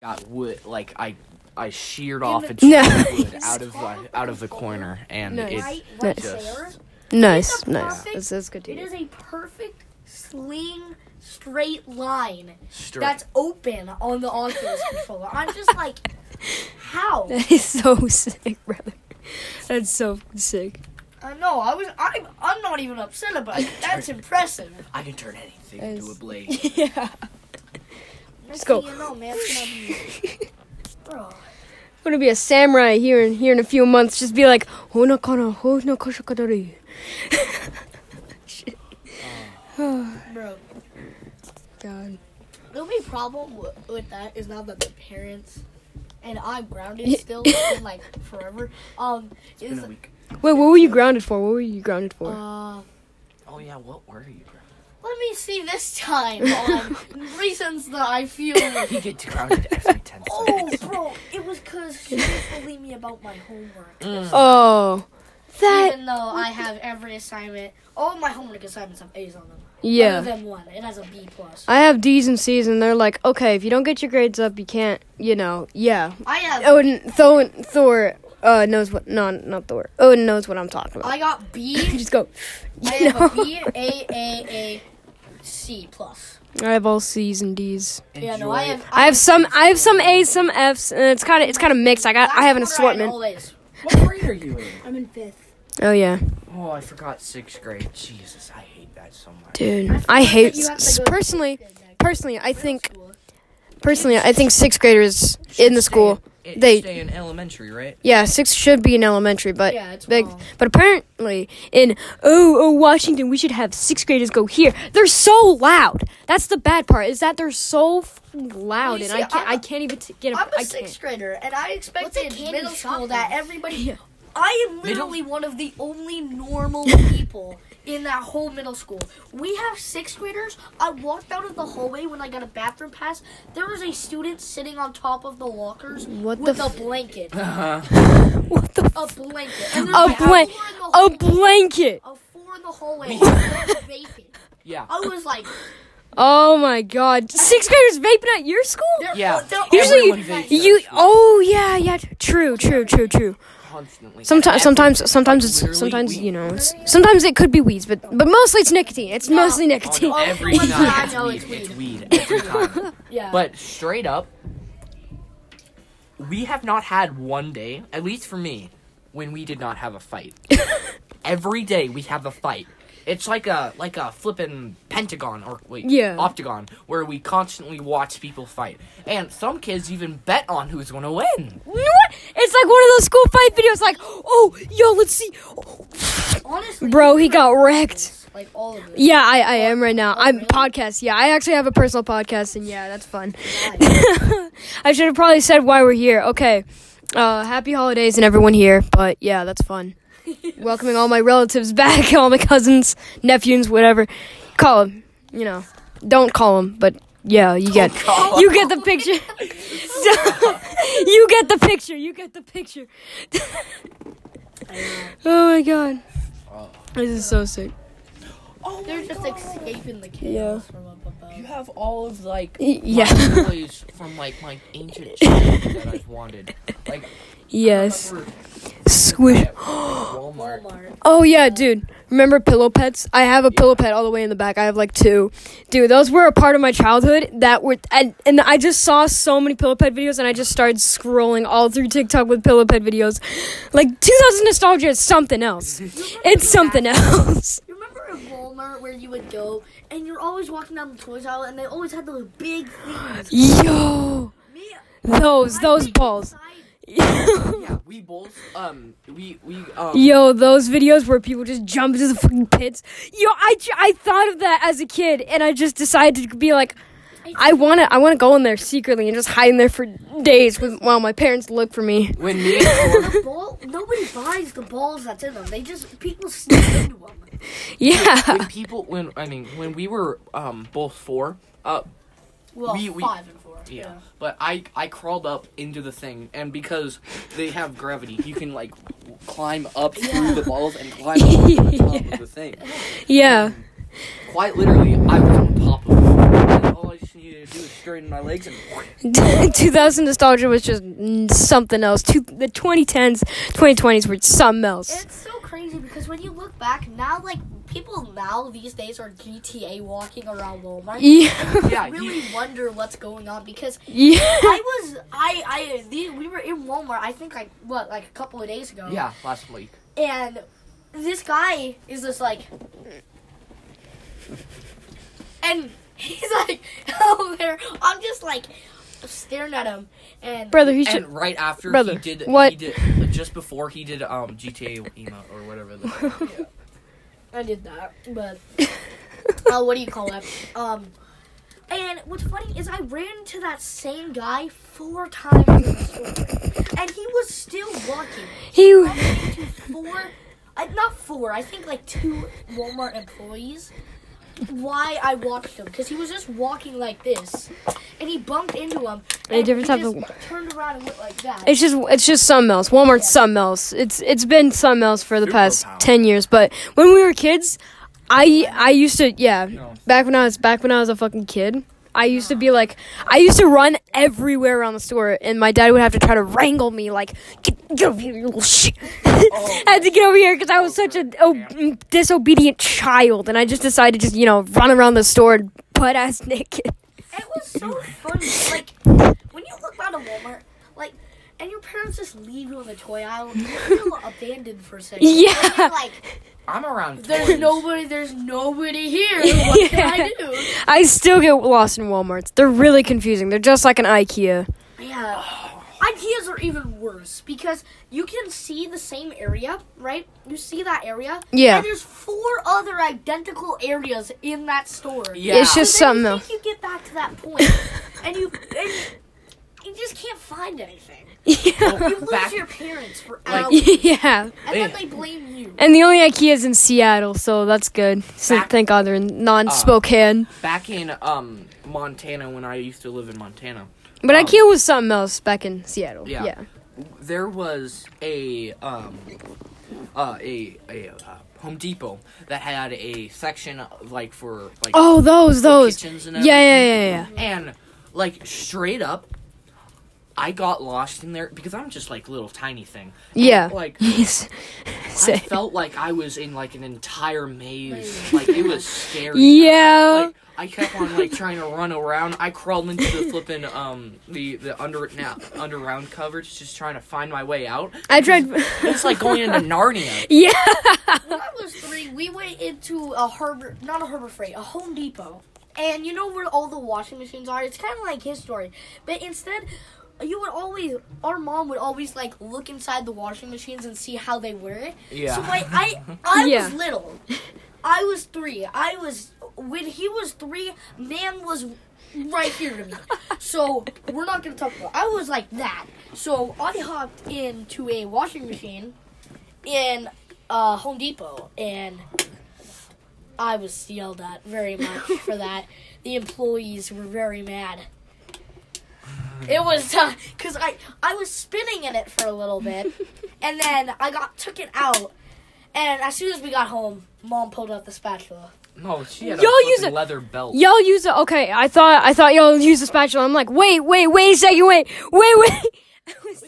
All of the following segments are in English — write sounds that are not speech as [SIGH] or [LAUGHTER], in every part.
got wood like I I sheared In off the- a chunk [LAUGHS] of wood out of the out of the corner and Nice. it Right, right just- there. Nice, It's a nice. perfect- That's, that's good to It hear. is a perfect sling straight line straight. that's open on the Oculus controller. I'm just like, [LAUGHS] how? That is so sick, brother. That's so sick. Uh, no, I was. I'm. I'm not even upset about it. That's impressive. I can turn anything That into a blade. [LAUGHS] yeah. Next go. You know, man, gonna [LAUGHS] I'm gonna be a samurai here in here in a few months. Just be like, "Hona kana, hona kashakadari." [LAUGHS] [SIGHS] Bro, God. the only problem w- with that is now that the parents and I'm grounded still [LAUGHS] in like forever. Um, It's is been a week. Wait, what were you grounded for? What were you grounded for? uh, Oh yeah, what were you, bro? Let me see this time on [LAUGHS] reasons that I feel. Like, [LAUGHS] He gets grounded every ten oh, seconds. bro, it was because she didn't believe me about my homework. Mm. oh, that Even though I have every assignment, all my homework assignments have A's on them. yeah. Other than one, it has a B plus. I have D's and C's, and they're like, okay, if you don't get your grades up, you can't, you know, yeah. I have. Odin, Thor, Thor uh, knows what, no, not Thor. Odin knows what I'm talking about. I got B. [LAUGHS] just go, I have [LAUGHS] know. a B, A, A, A, C plus. I have all C's and D's. Yeah, no, I have. I have some, I have some A's, some F's, and it's kind of, it's kind of mixed. I got, I have an Last quarter, had assortment. A's. What grade are you in? I'm in fifth. Oh yeah, Oh, I forgot sixth grade. Jesus, I hate that so much. dude, I hate. s- Personally, personally, I think, personally, I think sixth graders in the school. It, they- stay in elementary, right? Yeah, six should be in elementary, but Yeah, it's big, wrong. but apparently in oh oh Washington, we should have sixth graders go here. They're so loud. That's the bad part is that they're so f***ing loud, you and see, I can't I'm a- I can't even t- get a, I'm a I sixth can't. grader, and I expected candy middle shop school that everybody. [LAUGHS] Yeah. I am literally one of the only normal [LAUGHS] people in that whole middle school. We have sixth graders. I walked out of the hallway when I got a bathroom pass. There was a student sitting on top of the lockers What with [LAUGHS] uh-huh. the a f- blanket. What the A blanket. A there's blank four in the a blanket? A four in the hallway. [LAUGHS] vaping. Yeah. I was like, Oh my god, sixth graders vaping at your school? they're, Yeah. they're Usually, all you oh yeah yeah true true true true. Constantly. Sometimes sometimes sometimes it's sometimes we- you know it's, sometimes it could be weeds, but but mostly it's nicotine. It's mostly Oh, nicotine. no, Oh, every one time time, it's no, weed. it's It's weed. weed every time. [LAUGHS] Yeah. But straight up, we have not had one day, at least for me, when we did not have a fight. [LAUGHS] Every day we have a fight. It's like a like a flippin' pentagon or wait, Yeah. octagon where we constantly watch people fight, and some kids even bet on who's gonna win. You know what? It's like one of those school fight videos. Like, oh, yo, let's see. honestly, Bro, he got wrecked. Like all of it. Yeah, I, I am right now. I'm podcast. Yeah, I actually have a personal podcast, and yeah, that's fun. [LAUGHS] I should have probably said why we're here. Okay, uh, happy holidays and everyone here. But yeah, that's fun. [LAUGHS] Welcoming all my relatives back, [LAUGHS] all my cousins, nephews, whatever. Call them. You know, don't call them, but yeah, you get [LAUGHS] you get the picture. you get the picture. You get the picture. oh my god, this is so sick. Oh, They're just escaping the chaos Yeah. from up above. You have all of like yeah. my toys from like my ancient that I've wanted. Like Yes. Squish. [LAUGHS] Walmart. Oh yeah, dude. Remember pillow pets? I have a pillow pet all the way in the back. I have like two. Dude, those were a part of my childhood that were and, and I just saw so many pillow pet videos and I just started scrolling all through TikTok with pillow pet videos. Like 2000 nostalgia is something else. [LAUGHS] It's something else. You remember at Walmart where you would go and you're always walking down the toys aisle and they always had those big things. Yo. Those those balls. Side- Yeah, we both um we we um Yo, those videos where people just jump into the fucking pits. Yo, I I thought of that as a kid, and I just decided to be like, I wanna I wanna go in there secretly and just hide in there for days with while my parents look for me. when me and The ball, nobody buys the balls that's in them. They just people sneak into them. Yeah. when people when I mean when we were um both four uh Well, We- we- five and four. Yeah, but I I crawled up into the thing and because they have gravity you can like climb up through the balls and climb up to the top of the [LAUGHS] thing. Yeah. Quite literally, I was on top of it. And all I just needed to do was straighten my legs and [LAUGHS] 2000 nostalgia was just something else. Two, the 2010s, 2020s were something else. It's so crazy because when you look back now, like people now these days are GTA walking around Walmart. Yeah, yeah, I really you, wonder what's going on because yeah. I was I I the, we were in Walmart I think like what like a couple of days ago yeah, last week. and this guy is just like and he's like [LAUGHS] over there I'm just like staring at him and Brother, he should. And right after Brother, he did, what- he did just before he did um GTA emo or whatever. The, [LAUGHS] I did that but [LAUGHS] uh, what do you call it um and what's funny is I ran into that same guy four times in the store and he was still walking He. into four, uh, not four, I think like two Walmart employees. Why I watched him because he was just walking like this, and he bumped into him. A different he type of- turned around and went like that. It's just it's just something else. Walmart's Yeah. something else. It's it's been something else for the past Superpower. ten years. But when we were kids, I I used to yeah. No. Back when I was back when I was a fucking kid, I used to be like I used to run everywhere around the store, and my dad would have to try to wrangle me like get, get over here, you little shit. [LAUGHS] I had to get over here because I was such a oh, disobedient child, and I just decided to just you know run around the store and butt ass naked. It was so [LAUGHS] funny. Like when you look out of Walmart, like. And your parents just leave you in the toy aisle. You feel [LAUGHS] abandoned for a second. Yeah. Like, I'm around. there's toys. nobody. There's nobody here. What can I do? I still get lost in Walmarts. They're really confusing. They're just like an IKEA. Yeah. Ideas are even worse because you can see the same area, right? You see that area. Yeah. And there's four other identical areas in that store. Yeah. It's just So something then you else. you get back to that point, [LAUGHS] and you and you just can't find anything. Yeah. You lose Back- your parents for like- hours, [LAUGHS] yeah. and then they blame you. And the only IKEA is in Seattle, so that's good. So Back- thank God they're in non-Spokane. back in um Montana when I used to live in Montana. But um, IKEA was something else back in Seattle. Yeah. Yeah. There was a um uh a a uh, Home Depot that had a section like for like Oh, those, those. kitchens and Yeah, yeah, yeah, yeah. And like straight up, I got lost in there because I'm just like little tiny thing. And, Yeah. Like [LAUGHS] Yes. I felt like I was in like an entire maze. like it was scary. [LAUGHS] Yeah. Like I kept on like trying to run around. I crawled into the flipping um the the under now underground coverage, just trying to find my way out. I tried. It's like going into Narnia. [LAUGHS] yeah. When I was three, we went into a Harbor, not a Harbor Freight, a Home Depot. And you know where all the washing machines are? It's kind of like his story. But instead, you would always, our mom would always like look inside the washing machines and see how they were. Yeah. So I, I, I [LAUGHS] Yeah. was little. I was three. I was, when he was three, man was right here to me. So we're not to talk about I was like that. So I hopped into a washing machine in uh, Home Depot, and I was yelled at very much for [LAUGHS] that. The employees were very mad. It was because I I was spinning in it for a little bit, [LAUGHS] and then I got took it out, and as soon as we got home, mom pulled out the spatula. No, she had Y'all use a leather belt. Y'all use it. Okay, I thought I thought y'all use a spatula. I'm like, wait, wait, wait a second, wait, wait, wait. [LAUGHS]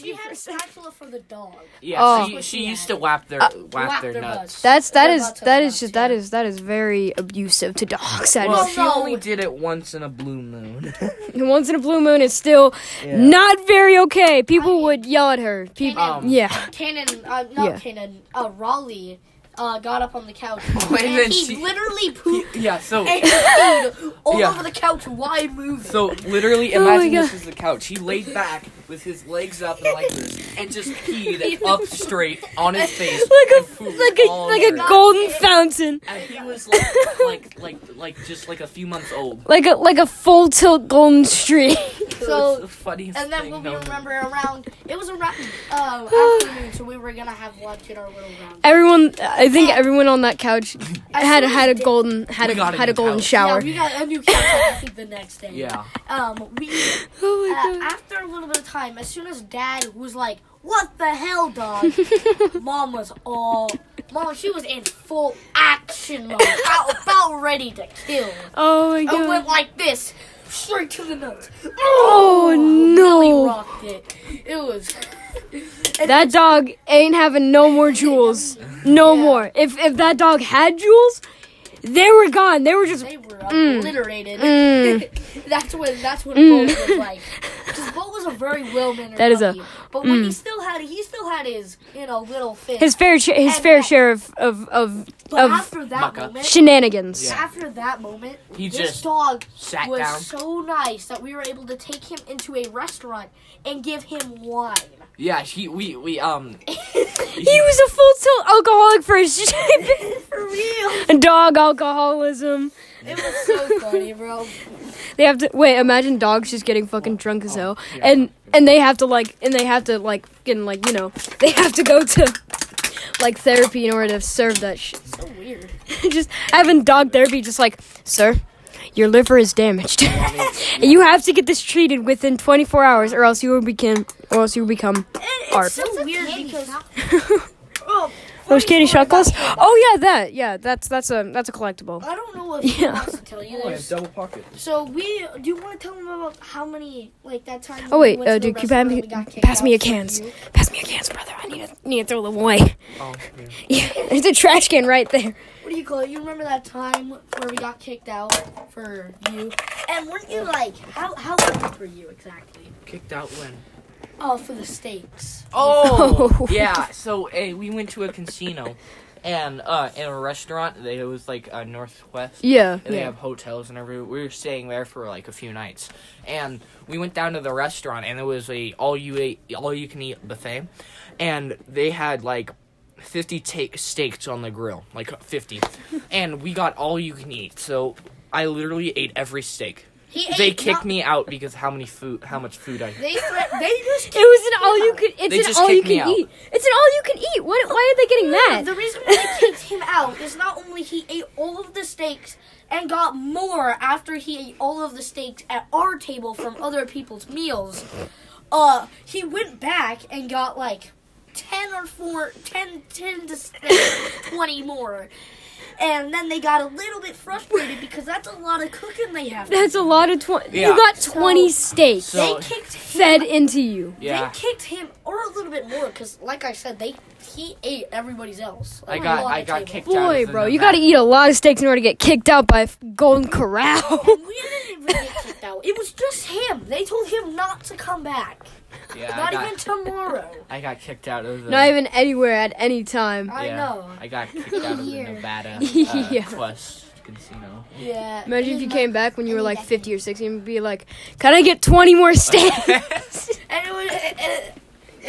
She had a a spatula for the dog. Yeah, Oh. she, she she used to whap their Uh, whap, Whap their, their nuts. butts. That's that Their is butts are that is nuts, just that yeah. is that is very abusive to dogs. That Well, is she only did it once in a blue moon. [LAUGHS] once in a blue moon. It's still Yeah. not very okay. People would yell at her. People, Um, yeah. Cainun, uh, not Yeah. Cainun, uh, Raleigh, uh, got up on the couch [LAUGHS] and and, then he she- literally pooped yeah, so and all Yeah. over the couch while moving. so literally Oh imagine this is the couch. He laid back with his legs up and like this and just [LAUGHS] peed up straight on his face. [LAUGHS] Like a like a like over a it. golden fountain, And he was like like like like just like a few months old. like a like a full tilt golden street. So- It was the funniest And then thing when we known. remember around, it was around uh, [SIGHS] afternoon, so we were gonna have lunch in our little round. Everyone, I think everyone on that couch had had a golden had a got a had a golden couch. shower. Yeah, we got a new couch. I think the next day. Yeah. Um, we [LAUGHS] oh uh, after a little bit of time, as soon as Dad was like, "What the hell, dog?" [LAUGHS] Mom was all, Mom, she was in full action mode, about, about ready to kill. oh my And went like this. Straight to the nuts. Oh, Really no. rocked it. It was. [LAUGHS] That dog ain't having no more jewels. No Yeah. more. If if that dog had jewels, they were gone. They were just. They were Mm. obliterated. Mm. [LAUGHS] that's what that's what Mm. Bolt was like. [LAUGHS] Because Bolt was a very well [LAUGHS] mannered That is a- puppy. But when he mm. still had he still had his you know little fit. His fair share. His And fair that- share of of of, but of after that moment, shenanigans. Yeah. after that moment, He this just dog sat was down. so nice that we were able to take him into a restaurant and give him wine. Yeah, he we we um [LAUGHS] He was a full tilt alcoholic for his [LAUGHS] For real. dog alcoholism. It was so funny, bro. [LAUGHS] They have to wait. Imagine dogs just getting fucking drunk as oh, hell, yeah. and and they have to like, and they have to like, getting like, you know, [LAUGHS] they have to go to like therapy in order to serve that shit. So weird. [LAUGHS] just having dog therapy, just like, sir, your liver is damaged, and you have to get this treated within 24 hours, or else you will become, or else you will become. Arp. It's so weird because oh, Those funny candy story about shuckles. Oh yeah, that. Yeah, that's that's a that's a collectible. I don't know if [LAUGHS] he Yeah. wants to tell you this. double pocket. So we do you want to tell them about how many like that time? Oh, we wait, went uh, the dude, can you pass me- and we got kicked pass me out your for cans. you? Pass me a cans, brother. I need to need to throw them away. Oh, yeah. [LAUGHS] Yeah, there's a trash can right there. What do you call it? You remember that time where we got kicked out for you? And weren't you like how how old were you exactly? kicked out when? Oh, for the steaks. Oh, [LAUGHS] yeah. So we went to a casino, and uh, in a restaurant. They, it was like uh, Northwest. Yeah, And they yeah. have hotels and everything. We were staying there for like a few nights, and we went down to the restaurant, and it was a all you ate, all you can eat buffet, and they had like. 50 ta- steaks on the grill, like 50. and we got all you can eat. So I literally ate every steak. He They kicked not- me out because how many food how much food I They thre- they just It was an all you can. It's They an just all you kicked me can out. eat. It's an all you can eat. What? Why are they getting mad? The reason why they kicked him out is not only he ate all of the steaks and got more after he ate all of the steaks at our table from other people's meals. Uh, he went back and got like 10 or 4, 10, 10 to [LAUGHS] 20 more. And then they got a little bit frustrated because that's a lot of cooking they have. to That's do. a lot of twenty. Yeah. You got So- twenty steaks So- They kicked him fed into you. Yeah. They kicked him, or a little bit more, because like I said, they he ate everybody's else. I got I got table. kicked out. Boy, bro, you got to eat a lot of steaks in order to get kicked out by Golden Corral. We didn't even get kicked [LAUGHS] out. It was just him. They told him not to come back. Yeah, I Not got, even tomorrow. [LAUGHS] I got kicked out of the Not even anywhere at any time. I yeah, know. I got kicked out of the [LAUGHS] Year. Nevada [LAUGHS] uh, Yeah. Quest Casino. Yeah. Imagine if you came back when you were like 50 or 60 and be like, "Can I get 20 more stamps?" And it was, it, it,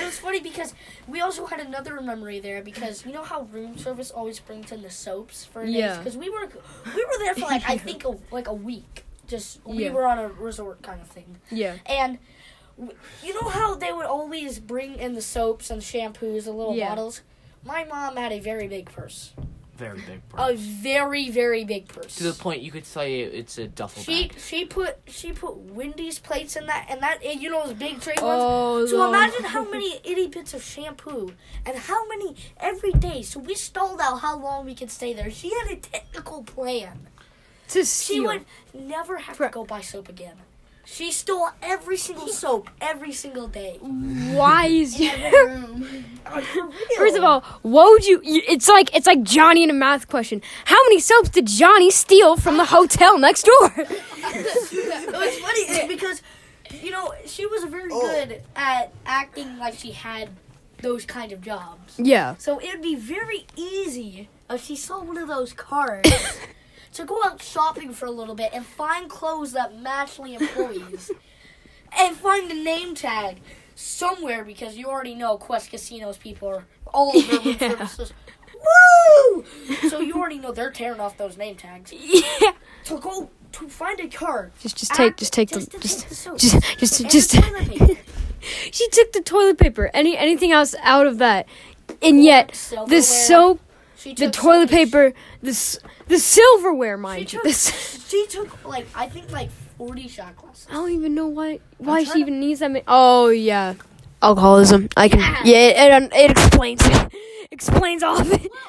it was funny because we also had another memory there because you know how room service always brings in the soaps for days Yeah. because we were we were there for like I think a, like a week. Just we Yeah. were on a resort kind of thing. yeah. And w- you know how they would always bring in the soaps and shampoos, the little Yeah. bottles? My mom had a very big purse. Very big. Purse. A very, very big purse. To the point you could say it's a duffel she bag. she put she put Wendy's plates in that and that you know those big tray ones. Oh, So no. imagine how many [LAUGHS] itty bits of shampoo and how many every day. So we stalled out how long we could stay there. She had a technical plan. to steal. She would never have Fr- to go buy soap again. She stole every single soap every single day. Why is you? Like, for. First of all, what would you? you- It's like it's like Johnny in a math question. How many soaps did Johnny steal from the hotel next door? [LAUGHS] it was funny because you know she was very oh. good at acting like she had those kind of jobs. yeah. So it would be very easy if she saw one of those cards [LAUGHS] to go out shopping for a little bit and find clothes that match the employees [LAUGHS] and find a name tag somewhere because you already know Quest Casinos people are all over [LAUGHS] Yeah. services. Woo! So you already know they're tearing off those name tags. [LAUGHS] Yeah. To go to find a card. Just just take just take just the just the soap just just just. she took the toilet paper. Any anything else out of that, and yet Silverware. the soap, the took toilet some- paper, the the silverware, mind She you. took, This, she took like I think like forty shot glasses. I don't even know why why she trying even needs that many. Oh yeah, alcoholism. I can. Yeah. Yeah, it, it, it explains it. explains all of it. Well,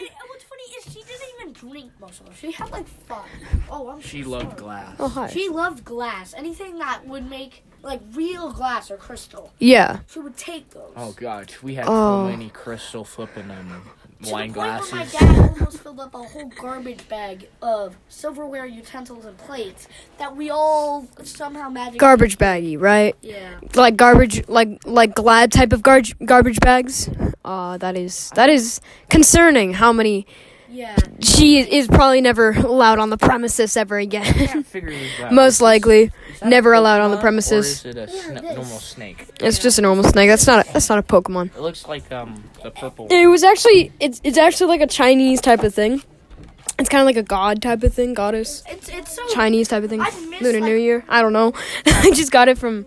and what's funny is she didn't even drink most of them. She had like five. Oh, I'm She so loved sorry. glass. Oh hi. She loved glass. Anything that would make like real glass or crystal. Yeah. She would take those. Oh god, we had Oh. so many crystal flipping um to wine the point where my dad almost filled up a whole garbage bag of silverware utensils and plates that we all somehow magically Garbage baggy, right? Yeah. Like garbage, like like glad type of gar- garbage bags. Uh, that is that is concerning. How many Yeah. she is probably never allowed on the premises ever I again. can't [LAUGHS] out. Most likely, is that a never allowed on the premises. Or is it a sna- normal snake? it's just a normal snake. That's not a, that's not a Pokemon. It looks like um the purple. It was actually it's it's actually like a Chinese type of thing. It's kind of like a god type of thing, goddess, It's it's so Chinese type of thing. I miss, Lunar like- New Year. I don't know. [LAUGHS] I just got it from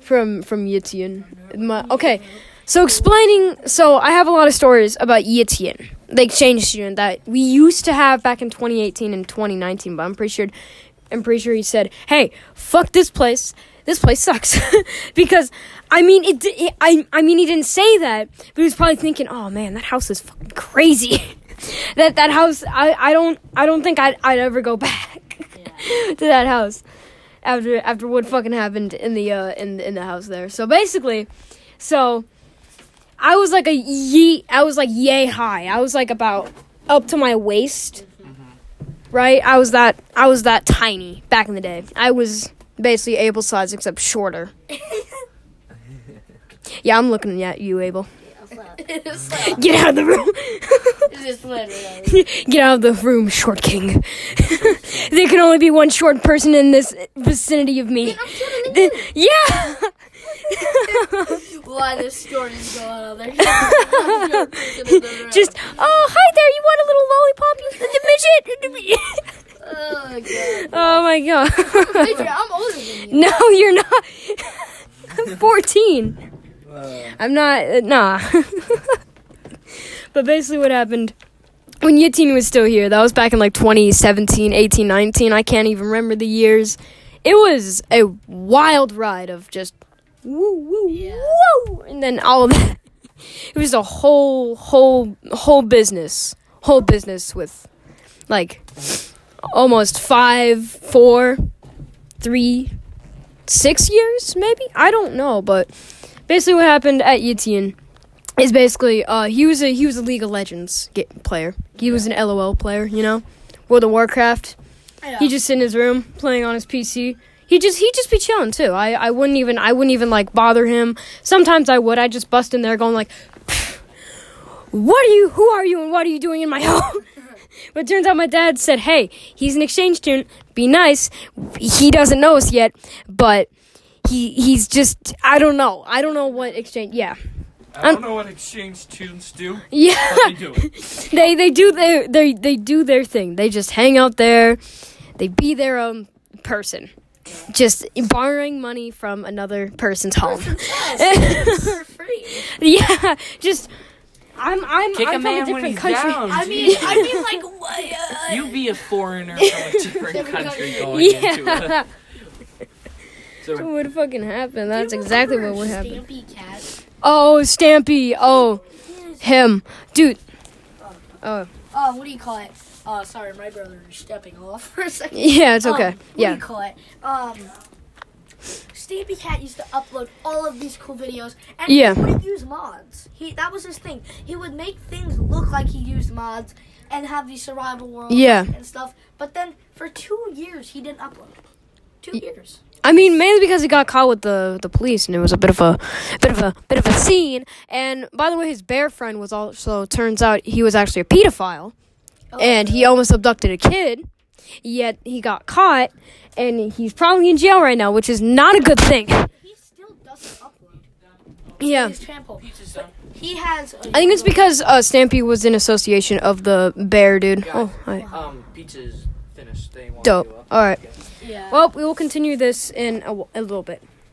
from from Yitian. My, okay, so explaining. So I have a lot of stories about Yitian, the exchange student that we used to have back in 2018 and 2019. But I'm pretty sure, I'm pretty sure he said, "Hey, fuck this place. This place sucks." [LAUGHS] because I mean, it, it. I I mean, he didn't say that, but he was probably thinking, "Oh man, that house is fucking crazy." [LAUGHS] that that house, I I don't I don't think I'd I'd ever go [LAUGHS] back to that house after after what fucking happened in the uh in in the house there. So basically, so I was like a ye I was like yay high. I was like about up to my waist. Right? I was that I was that tiny back in the day. I was basically Abel size except shorter. [LAUGHS] Yeah, I'm looking at you, Abel. [LAUGHS] Get out of the room. it's just literally. [LAUGHS] Get out of the room, short king. there can only be one short person in this vicinity of me. yeah. [LAUGHS] Why this story's going on there? [LAUGHS] Just, oh, hi there. You want a little lollipop, you the midget? [LAUGHS] Oh my god. oh my god. Adrian, I'm older than you. no, you're not. I'm 14. I'm not, uh, nah. but basically, what happened when Yitian was still here, that was back in like 2017, 18, 19. I can't even remember the years. It was a wild ride of just woo, woo, Yeah. woo, and then all of that. [LAUGHS] It was a whole, whole, whole business, whole business with like almost five, four, three, six years, maybe. I don't know, but basically, what happened at Yitian is basically uh, he was a he was a League of Legends player. He was an LOL player, you know, World of Warcraft. He just in his room playing on his PC. He just he just be chilling too. I, I wouldn't even I wouldn't even like bother him. Sometimes I would. I just bust in there going like, "What are you? Who are you? And what are you doing in my [LAUGHS] home?" but turns out my dad said, "Hey, he's an exchange student. Be nice. He doesn't know us yet, but he he's just I don't know. I don't know what exchange. Yeah, I don't know what exchange students do, [LAUGHS] yeah." they do [LAUGHS] they they do their they they do their thing. They just hang out there. They be their own person, just borrowing money from another person's home. [LAUGHS] for free. yeah, just I'm I'm Kick I'm a from man a when different he's country. down. I mean, I mean, like what? Uh, [LAUGHS] You be a foreigner from a [LAUGHS] different Different country country. going into Yeah, it. So what would fucking happen? That's exactly what would happen. Stampy Cat. Oh, Stampy. Oh, him, dude. Oh, Oh, what do you call it? Uh, sorry, my brother is stepping off [LAUGHS] for a second. yeah, it's Um, okay. what do Yeah, you call it? Um, Stampy Cat used to upload all of these cool videos, and Yeah. he wouldn't use mods. He that was his thing. He would make things look like he used mods and have these survival worlds Yeah. and stuff. But then for two years, he didn't upload. Two years. I mean, mainly because he got caught with the the police, and it was a bit of a bit of a bit of a scene. And by the way, his bear friend was also turns out he was actually a pedophile, and he almost abducted a kid. Yet he got caught, and he's probably in jail right now, which is not a good thing. he still doesn't upload. Yeah, His trample. He has. I think it's because uh, Stampy was in association of the bear dude. Oh, hi. Um, pizza's finished. They want dope. to, uh, All right. Yeah. Well, we will continue this in a, w- a little bit.